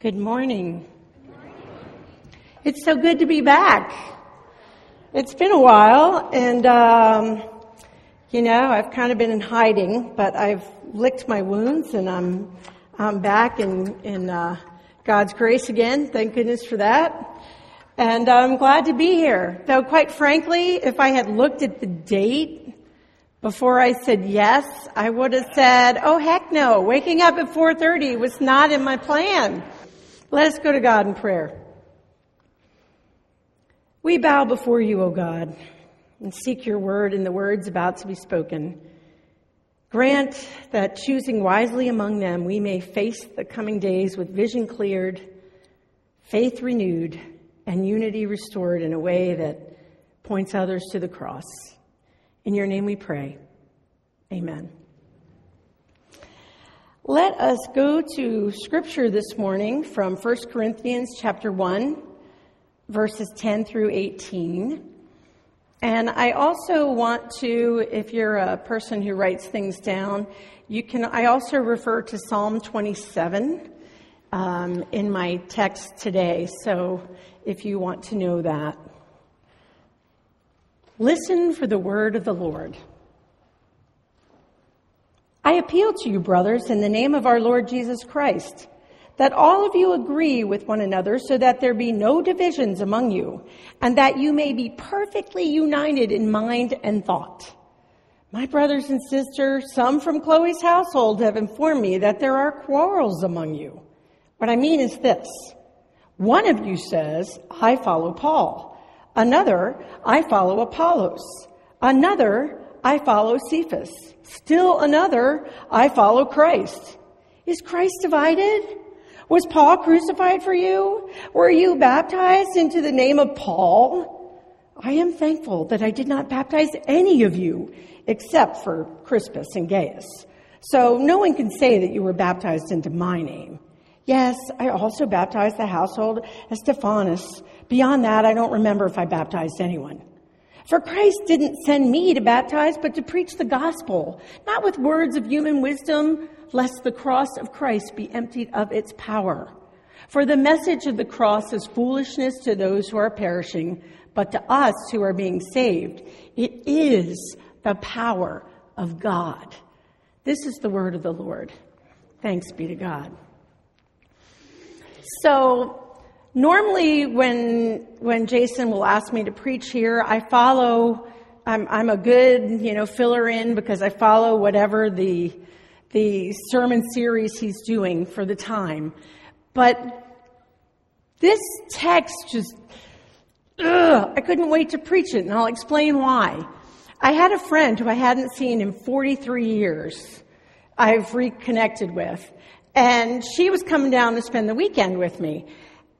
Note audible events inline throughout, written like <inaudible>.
Good morning. It's so good to be back. It's been a while, and um, you know I've kind of been in hiding, but I've licked my wounds, and I'm I'm back in in uh, God's grace again. Thank goodness for that. And I'm glad to be here. Though, quite frankly, if I had looked at the date before I said yes, I would have said, "Oh heck no! Waking up at 4:30 was not in my plan." Let us go to God in prayer. We bow before you, O God, and seek your word and the words about to be spoken. Grant that choosing wisely among them, we may face the coming days with vision cleared, faith renewed, and unity restored in a way that points others to the cross. In your name we pray. Amen. Let us go to scripture this morning from 1 Corinthians chapter 1 verses 10 through 18. And I also want to if you're a person who writes things down, you can I also refer to Psalm 27 um, in my text today. So if you want to know that, listen for the word of the Lord. I appeal to you, brothers, in the name of our Lord Jesus Christ, that all of you agree with one another so that there be no divisions among you, and that you may be perfectly united in mind and thought. My brothers and sisters, some from Chloe's household have informed me that there are quarrels among you. What I mean is this. One of you says, I follow Paul. Another, I follow Apollos. Another, I follow Cephas. Still another, I follow Christ. Is Christ divided? Was Paul crucified for you? Were you baptized into the name of Paul? I am thankful that I did not baptize any of you except for Crispus and Gaius. So no one can say that you were baptized into my name. Yes, I also baptized the household of Stephanas. Beyond that, I don't remember if I baptized anyone. For Christ didn't send me to baptize, but to preach the gospel, not with words of human wisdom, lest the cross of Christ be emptied of its power. For the message of the cross is foolishness to those who are perishing, but to us who are being saved, it is the power of God. This is the word of the Lord. Thanks be to God. So, Normally, when when Jason will ask me to preach here, I follow. I'm I'm a good you know filler in because I follow whatever the the sermon series he's doing for the time. But this text just ugh, I couldn't wait to preach it, and I'll explain why. I had a friend who I hadn't seen in 43 years. I've reconnected with, and she was coming down to spend the weekend with me.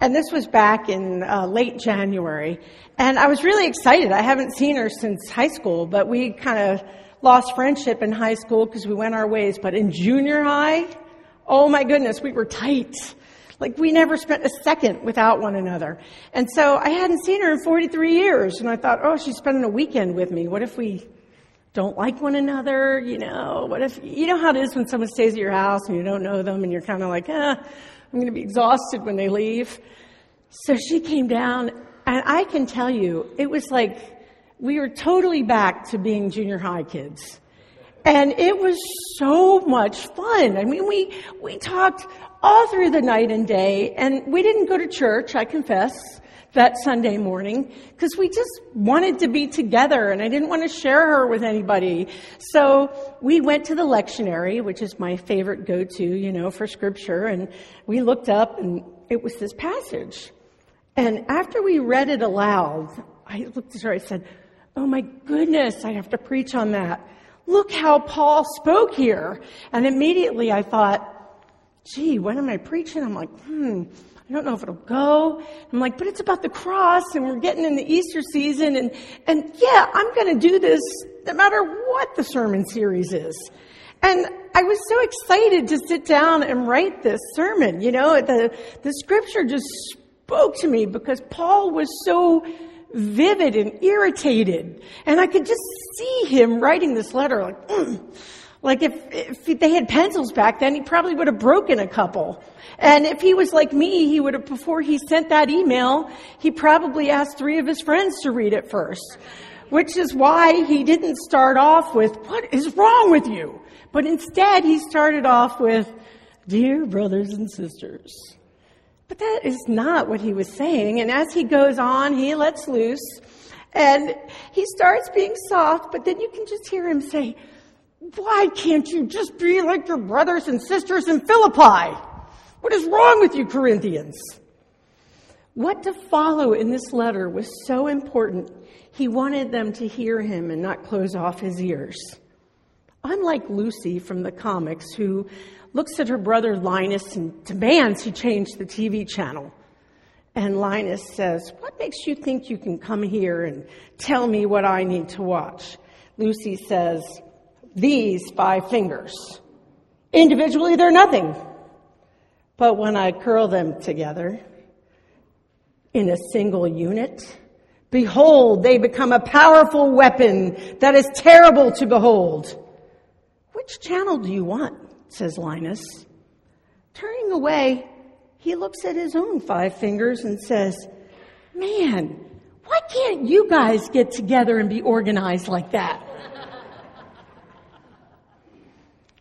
And this was back in uh, late January. And I was really excited. I haven't seen her since high school, but we kind of lost friendship in high school because we went our ways. But in junior high, oh my goodness, we were tight. Like we never spent a second without one another. And so I hadn't seen her in 43 years. And I thought, oh, she's spending a weekend with me. What if we don't like one another? You know, what if, you know how it is when someone stays at your house and you don't know them and you're kind of like, eh, I'm going to be exhausted when they leave. So she came down, and I can tell you, it was like we were totally back to being junior high kids. And it was so much fun. I mean, we, we talked all through the night and day, and we didn't go to church, I confess, that Sunday morning, because we just wanted to be together, and I didn't want to share her with anybody. So we went to the lectionary, which is my favorite go-to, you know, for scripture, and we looked up, and it was this passage. And after we read it aloud, I looked at her, I said, Oh my goodness, I have to preach on that. Look how Paul spoke here. And immediately I thought, gee, when am I preaching? I'm like, hmm, I don't know if it'll go. I'm like, but it's about the cross and we're getting in the Easter season and, and yeah, I'm going to do this no matter what the sermon series is. And I was so excited to sit down and write this sermon. You know, the, the scripture just spoke to me because Paul was so vivid and irritated. And I could just see him writing this letter like, mm, <clears throat> Like if, if they had pencils back then, he probably would have broken a couple. And if he was like me, he would have, before he sent that email, he probably asked three of his friends to read it first. Which is why he didn't start off with, what is wrong with you? But instead he started off with, dear brothers and sisters. But that is not what he was saying. And as he goes on, he lets loose and he starts being soft, but then you can just hear him say, why can't you just be like your brothers and sisters in Philippi? What is wrong with you, Corinthians? What to follow in this letter was so important. He wanted them to hear him and not close off his ears. Unlike Lucy from the comics, who looks at her brother Linus and demands he change the TV channel. And Linus says, What makes you think you can come here and tell me what I need to watch? Lucy says, these five fingers. Individually, they're nothing. But when I curl them together in a single unit, behold, they become a powerful weapon that is terrible to behold. Which channel do you want? says Linus. Turning away, he looks at his own five fingers and says, Man, why can't you guys get together and be organized like that?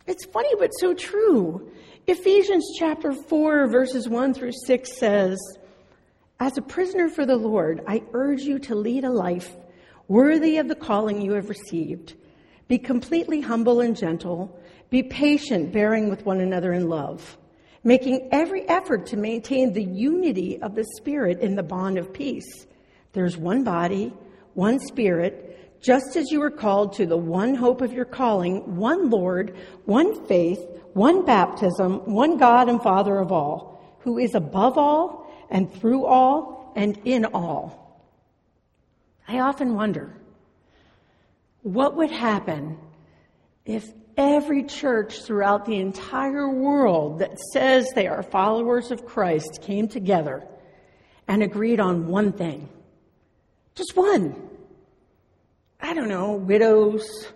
It's funny, but so true. Ephesians chapter 4, verses 1 through 6 says, As a prisoner for the Lord, I urge you to lead a life worthy of the calling you have received. Be completely humble and gentle. Be patient, bearing with one another in love, making every effort to maintain the unity of the Spirit in the bond of peace. There's one body, one Spirit, just as you were called to the one hope of your calling, one Lord, one faith, one baptism, one God and Father of all, who is above all and through all and in all. I often wonder what would happen if every church throughout the entire world that says they are followers of Christ came together and agreed on one thing. Just one. I don't know, widows,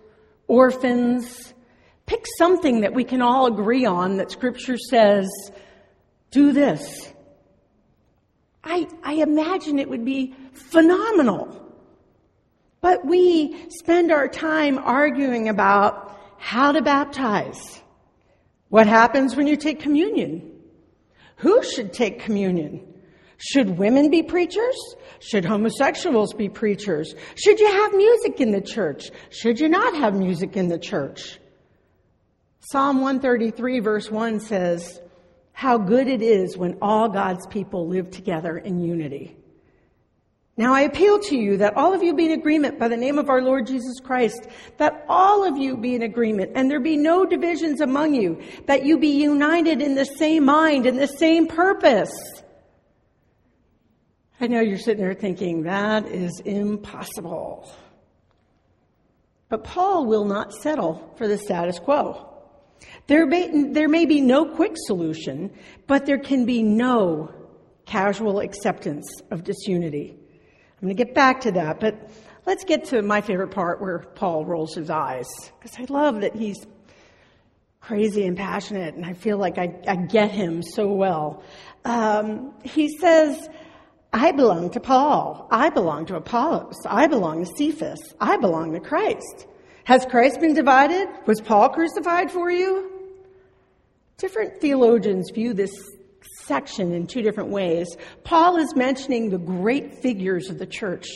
orphans. Pick something that we can all agree on that Scripture says, do this. I, I imagine it would be phenomenal. But we spend our time arguing about how to baptize. What happens when you take communion? Who should take communion? Should women be preachers? Should homosexuals be preachers? Should you have music in the church? Should you not have music in the church? Psalm 133 verse 1 says, How good it is when all God's people live together in unity. Now I appeal to you that all of you be in agreement by the name of our Lord Jesus Christ, that all of you be in agreement and there be no divisions among you, that you be united in the same mind and the same purpose. I know you're sitting there thinking, that is impossible. But Paul will not settle for the status quo. There may, there may be no quick solution, but there can be no casual acceptance of disunity. I'm going to get back to that, but let's get to my favorite part where Paul rolls his eyes, because I love that he's crazy and passionate, and I feel like I, I get him so well. Um, he says, I belong to Paul. I belong to Apollos. I belong to Cephas. I belong to Christ. Has Christ been divided? Was Paul crucified for you? Different theologians view this section in two different ways. Paul is mentioning the great figures of the church,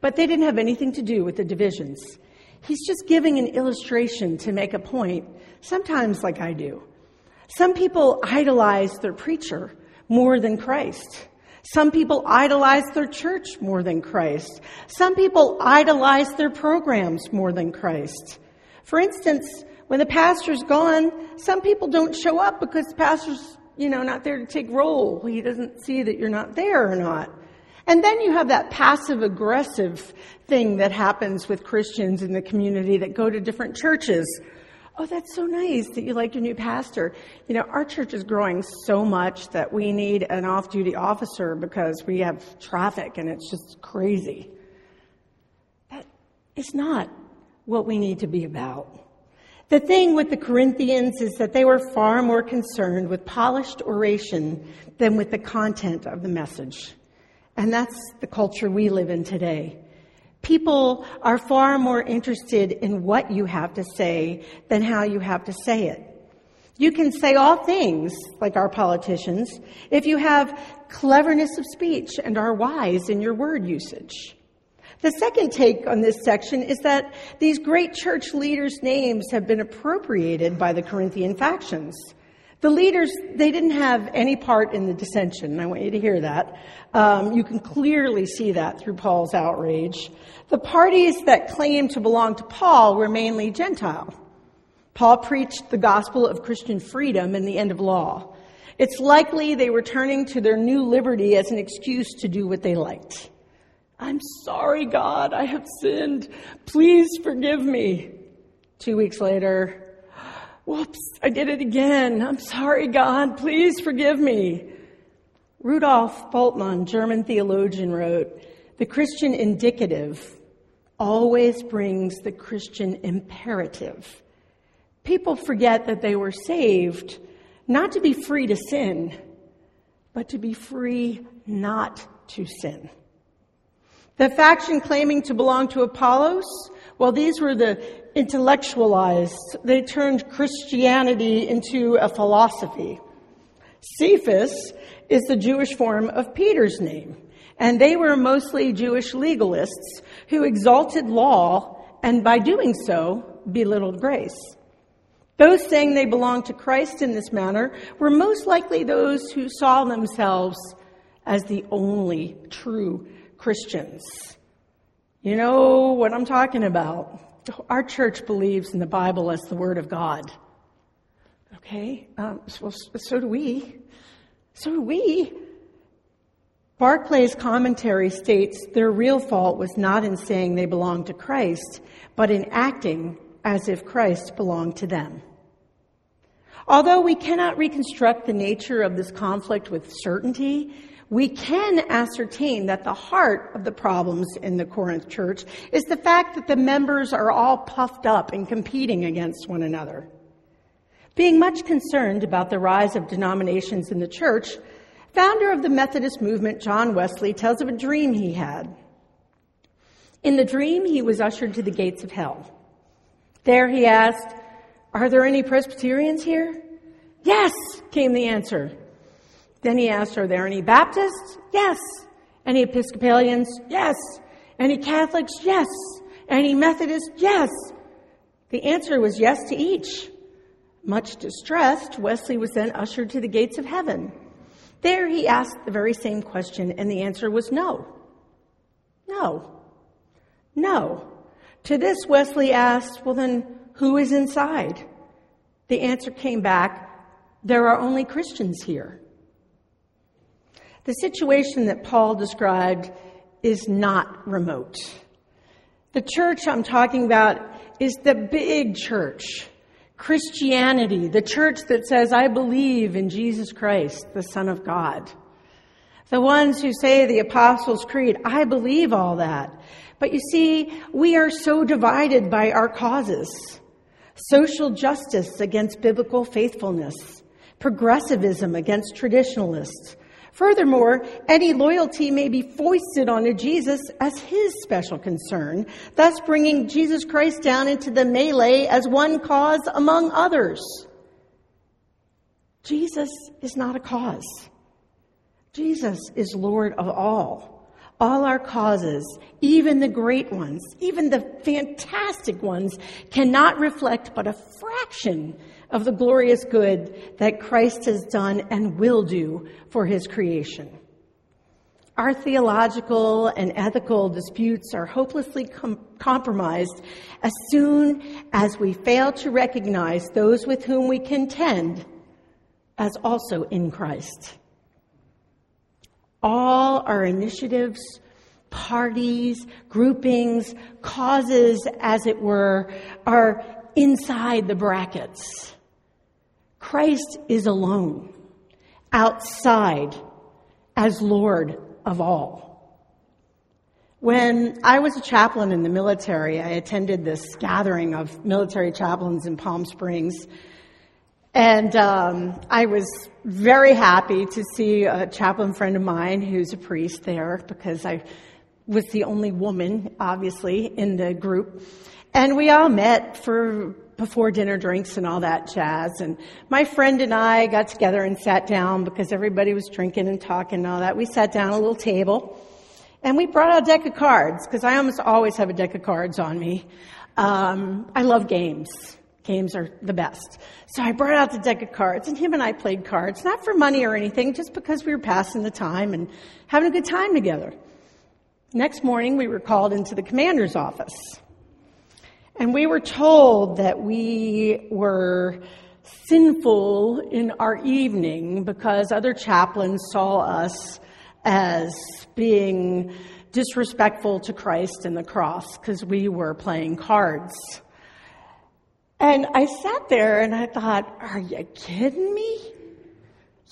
but they didn't have anything to do with the divisions. He's just giving an illustration to make a point, sometimes like I do. Some people idolize their preacher more than Christ. Some people idolize their church more than Christ. Some people idolize their programs more than Christ. For instance, when the pastor's gone, some people don't show up because the pastor's, you know, not there to take roll. He doesn't see that you're not there or not. And then you have that passive aggressive thing that happens with Christians in the community that go to different churches Oh, that's so nice that you like your new pastor. You know, our church is growing so much that we need an off duty officer because we have traffic and it's just crazy. That is not what we need to be about. The thing with the Corinthians is that they were far more concerned with polished oration than with the content of the message. And that's the culture we live in today. People are far more interested in what you have to say than how you have to say it. You can say all things, like our politicians, if you have cleverness of speech and are wise in your word usage. The second take on this section is that these great church leaders' names have been appropriated by the Corinthian factions. The leaders, they didn't have any part in the dissension. I want you to hear that. Um, you can clearly see that through Paul's outrage. The parties that claimed to belong to Paul were mainly Gentile. Paul preached the gospel of Christian freedom and the end of law. It's likely they were turning to their new liberty as an excuse to do what they liked. I'm sorry, God, I have sinned. Please forgive me. Two weeks later, whoops, I did it again. I'm sorry, God, please forgive me. Rudolf Bultmann, German theologian, wrote, The Christian indicative always brings the Christian imperative. People forget that they were saved not to be free to sin, but to be free not to sin. The faction claiming to belong to Apollos, well, these were the intellectualized. They turned Christianity into a philosophy. Cephas is the Jewish form of Peter's name, and they were mostly Jewish legalists who exalted law and by doing so belittled grace. Those saying they belonged to Christ in this manner were most likely those who saw themselves as the only true Christians. You know what I'm talking about. Our church believes in the Bible as the Word of God. Okay? Um, so, so do we. So do we. Barclay's commentary states their real fault was not in saying they belonged to Christ, but in acting as if Christ belonged to them. Although we cannot reconstruct the nature of this conflict with certainty, we can ascertain that the heart of the problems in the Corinth church is the fact that the members are all puffed up and competing against one another. Being much concerned about the rise of denominations in the church, founder of the Methodist movement, John Wesley, tells of a dream he had. In the dream, he was ushered to the gates of hell. There he asked, Are there any Presbyterians here? Yes, came the answer. Then he asked, Are there any Baptists? Yes. Any Episcopalians? Yes. Any Catholics? Yes. Any Methodists? Yes. The answer was yes to each. Much distressed, Wesley was then ushered to the gates of heaven. There he asked the very same question, and the answer was no. No. No. To this, Wesley asked, Well, then, who is inside? The answer came back, There are only Christians here. The situation that Paul described is not remote. The church I'm talking about is the big church. Christianity, the church that says, I believe in Jesus Christ, the Son of God. The ones who say the Apostles' Creed, I believe all that. But you see, we are so divided by our causes. Social justice against biblical faithfulness. Progressivism against traditionalists. Furthermore, any loyalty may be foisted onto Jesus as his special concern, thus bringing Jesus Christ down into the melee as one cause among others. Jesus is not a cause. Jesus is Lord of all. All our causes, even the great ones, even the fantastic ones, cannot reflect but a fraction of the glorious good that Christ has done and will do for his creation. Our theological and ethical disputes are hopelessly com- compromised as soon as we fail to recognize those with whom we contend as also in Christ. All our initiatives, parties, groupings, causes, as it were, are inside the brackets. Christ is alone, outside, as Lord of all. When I was a chaplain in the military, I attended this gathering of military chaplains in Palm Springs. And um, I was very happy to see a chaplain friend of mine who's a priest there because I was the only woman, obviously, in the group. And we all met for before dinner drinks and all that jazz. And my friend and I got together and sat down because everybody was drinking and talking and all that. We sat down at a little table and we brought out a deck of cards because I almost always have a deck of cards on me. Um, I love games. Games are the best. So I brought out the deck of cards and him and I played cards, not for money or anything, just because we were passing the time and having a good time together. Next morning, we were called into the commander's office. And we were told that we were sinful in our evening because other chaplains saw us as being disrespectful to Christ and the cross because we were playing cards. And I sat there and I thought, are you kidding me?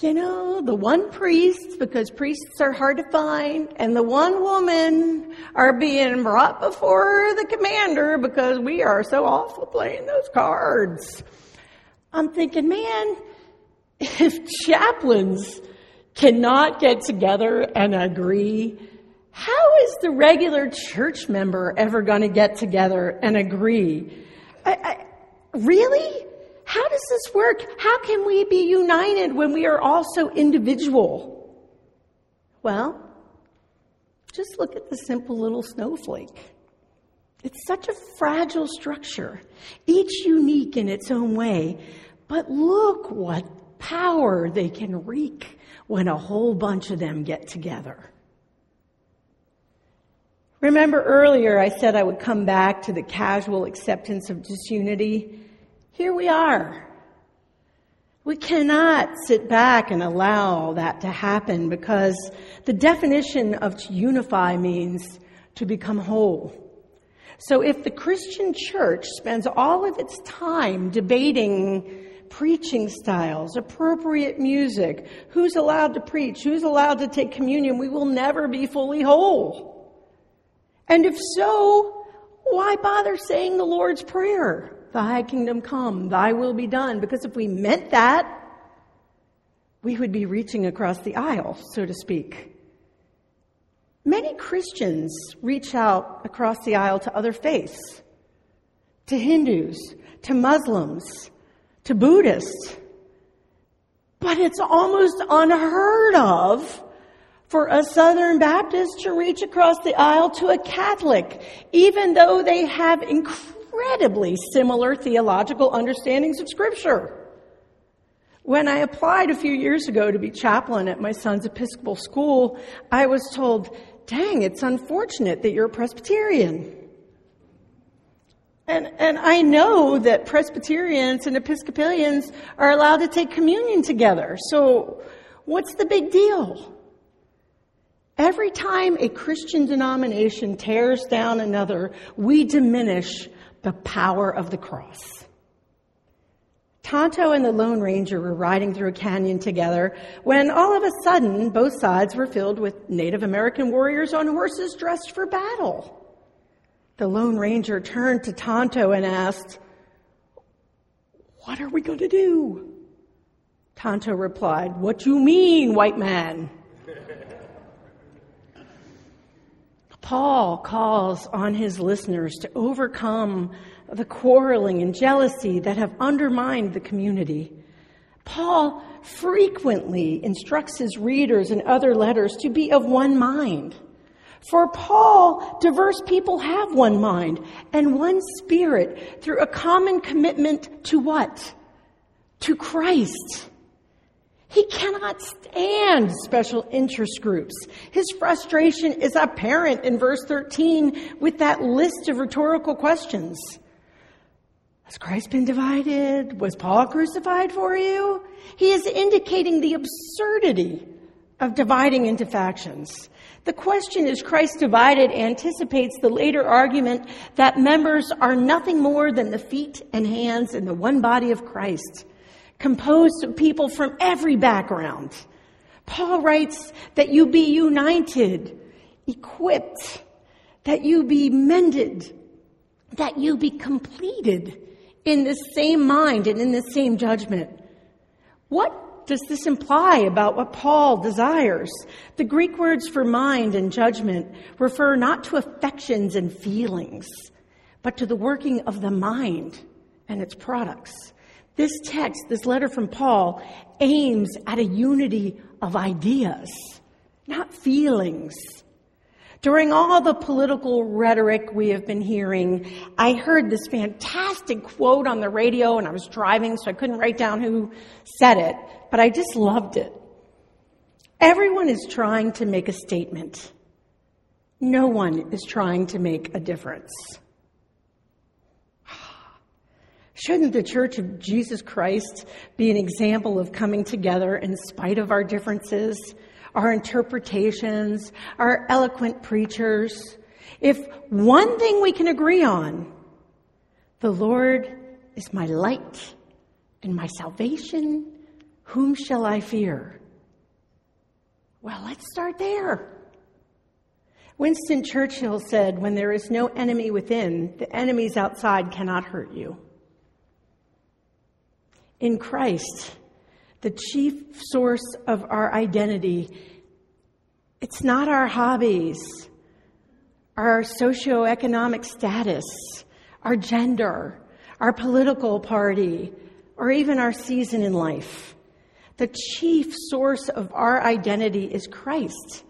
You know, the one priest, because priests are hard to find, and the one woman are being brought before the commander because we are so awful playing those cards. I'm thinking, man, if chaplains cannot get together and agree, how is the regular church member ever going to get together and agree? I, I, really? How does this work? How can we be united when we are all so individual? Well, just look at the simple little snowflake. It's such a fragile structure, each unique in its own way. But look what power they can wreak when a whole bunch of them get together. Remember earlier I said I would come back to the casual acceptance of disunity? Here we are. We cannot sit back and allow that to happen because the definition of to unify means to become whole. So if the Christian church spends all of its time debating preaching styles, appropriate music, who's allowed to preach, who's allowed to take communion, we will never be fully whole. And if so, why bother saying the Lord's Prayer? Thy kingdom come, thy will be done. Because if we meant that, we would be reaching across the aisle, so to speak. Many Christians reach out across the aisle to other faiths, to Hindus, to Muslims, to Buddhists. But it's almost unheard of for a Southern Baptist to reach across the aisle to a Catholic, even though they have incredibly similar theological understandings of Scripture. When I applied a few years ago to be chaplain at my son's Episcopal school, I was told, dang, it's unfortunate that you're a Presbyterian. And, and I know that Presbyterians and Episcopalians are allowed to take communion together. So what's the big deal? Every time a Christian denomination tears down another, we diminish the power of the cross. Tonto and the Lone Ranger were riding through a canyon together when all of a sudden both sides were filled with Native American warriors on horses dressed for battle. The Lone Ranger turned to Tonto and asked, What are we going to do? Tonto replied, What you mean, white man? Paul calls on his listeners to overcome the quarreling and jealousy that have undermined the community. Paul frequently instructs his readers in other letters to be of one mind. For Paul, diverse people have one mind and one spirit through a common commitment to what? To Christ. He cannot stand special interest groups. His frustration is apparent in verse 13 with that list of rhetorical questions. Has Christ been divided? Was Paul crucified for you? He is indicating the absurdity of dividing into factions. The question is Christ divided anticipates the later argument that members are nothing more than the feet and hands in the one body of Christ, composed of people from every background. Paul writes that you be united, equipped, that you be mended, that you be completed in the same mind and in the same judgment. What does this imply about what Paul desires? The Greek words for mind and judgment refer not to affections and feelings, but to the working of the mind and its products. This text, this letter from Paul, aims at a unity of ideas, not feelings. During all the political rhetoric we have been hearing, I heard this fantastic quote on the radio and I was driving, so I couldn't write down who said it, but I just loved it. Everyone is trying to make a statement. No one is trying to make a difference. Shouldn't the Church of Jesus Christ be an example of coming together in spite of our differences, our interpretations, our eloquent preachers? If one thing we can agree on, the Lord is my light and my salvation, whom shall I fear? Well, let's start there. Winston Churchill said, When there is no enemy within, the enemies outside cannot hurt you in Christ, the chief source of our identity. It's not our hobbies, our socioeconomic status, our gender, our political party, or even our season in life. The chief source of our identity is Christ,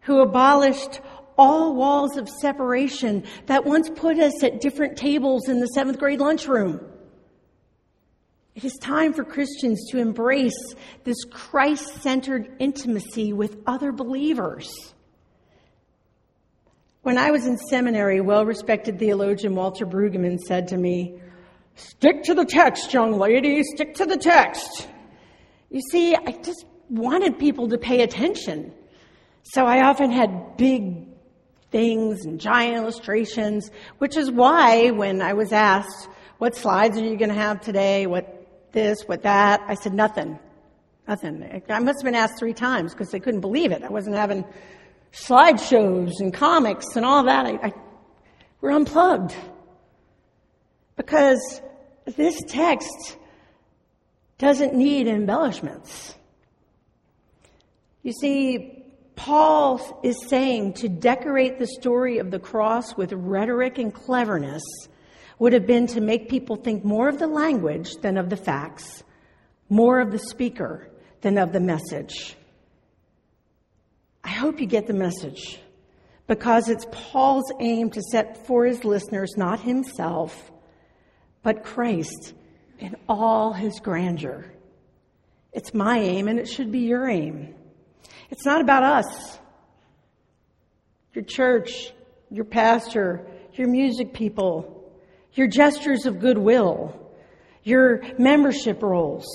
who abolished all walls of separation that once put us at different tables in the seventh grade lunchroom. It is time for Christians to embrace this Christ centered intimacy with other believers. When I was in seminary, well respected theologian Walter Brueggemann said to me, Stick to the text, young lady, stick to the text. You see, I just wanted people to pay attention. So I often had big things and giant illustrations, which is why when I was asked, What slides are you going to have today? What this, what that. I said, nothing. Nothing. I must have been asked three times because they couldn't believe it. I wasn't having slideshows and comics and all that. I, I, we're unplugged. Because this text doesn't need embellishments. You see, Paul is saying to decorate the story of the cross with rhetoric and cleverness would have been to make people think more of the language than of the facts, more of the speaker than of the message. I hope you get the message because it's Paul's aim to set for his listeners not himself, but Christ in all his grandeur. It's my aim and it should be your aim. It's not about us, your church, your pastor, your music people, your gestures of goodwill, your membership rolls.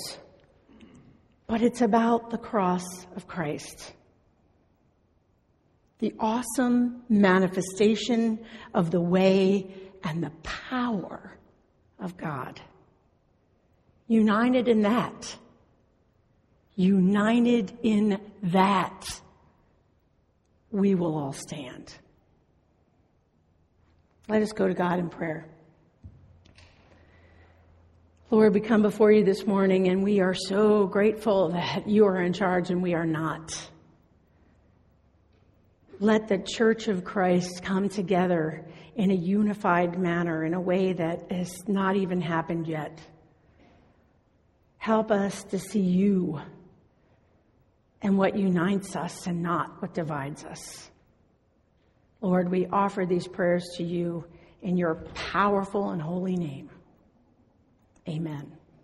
But it's about the cross of Christ. The awesome manifestation of the way and the power of God. United in that. United in that. We will all stand. Let us go to God in prayer. Lord, we come before you this morning and we are so grateful that you are in charge and we are not. Let the church of Christ come together in a unified manner in a way that has not even happened yet. Help us to see you and what unites us and not what divides us. Lord, we offer these prayers to you in your powerful and holy name. Amen.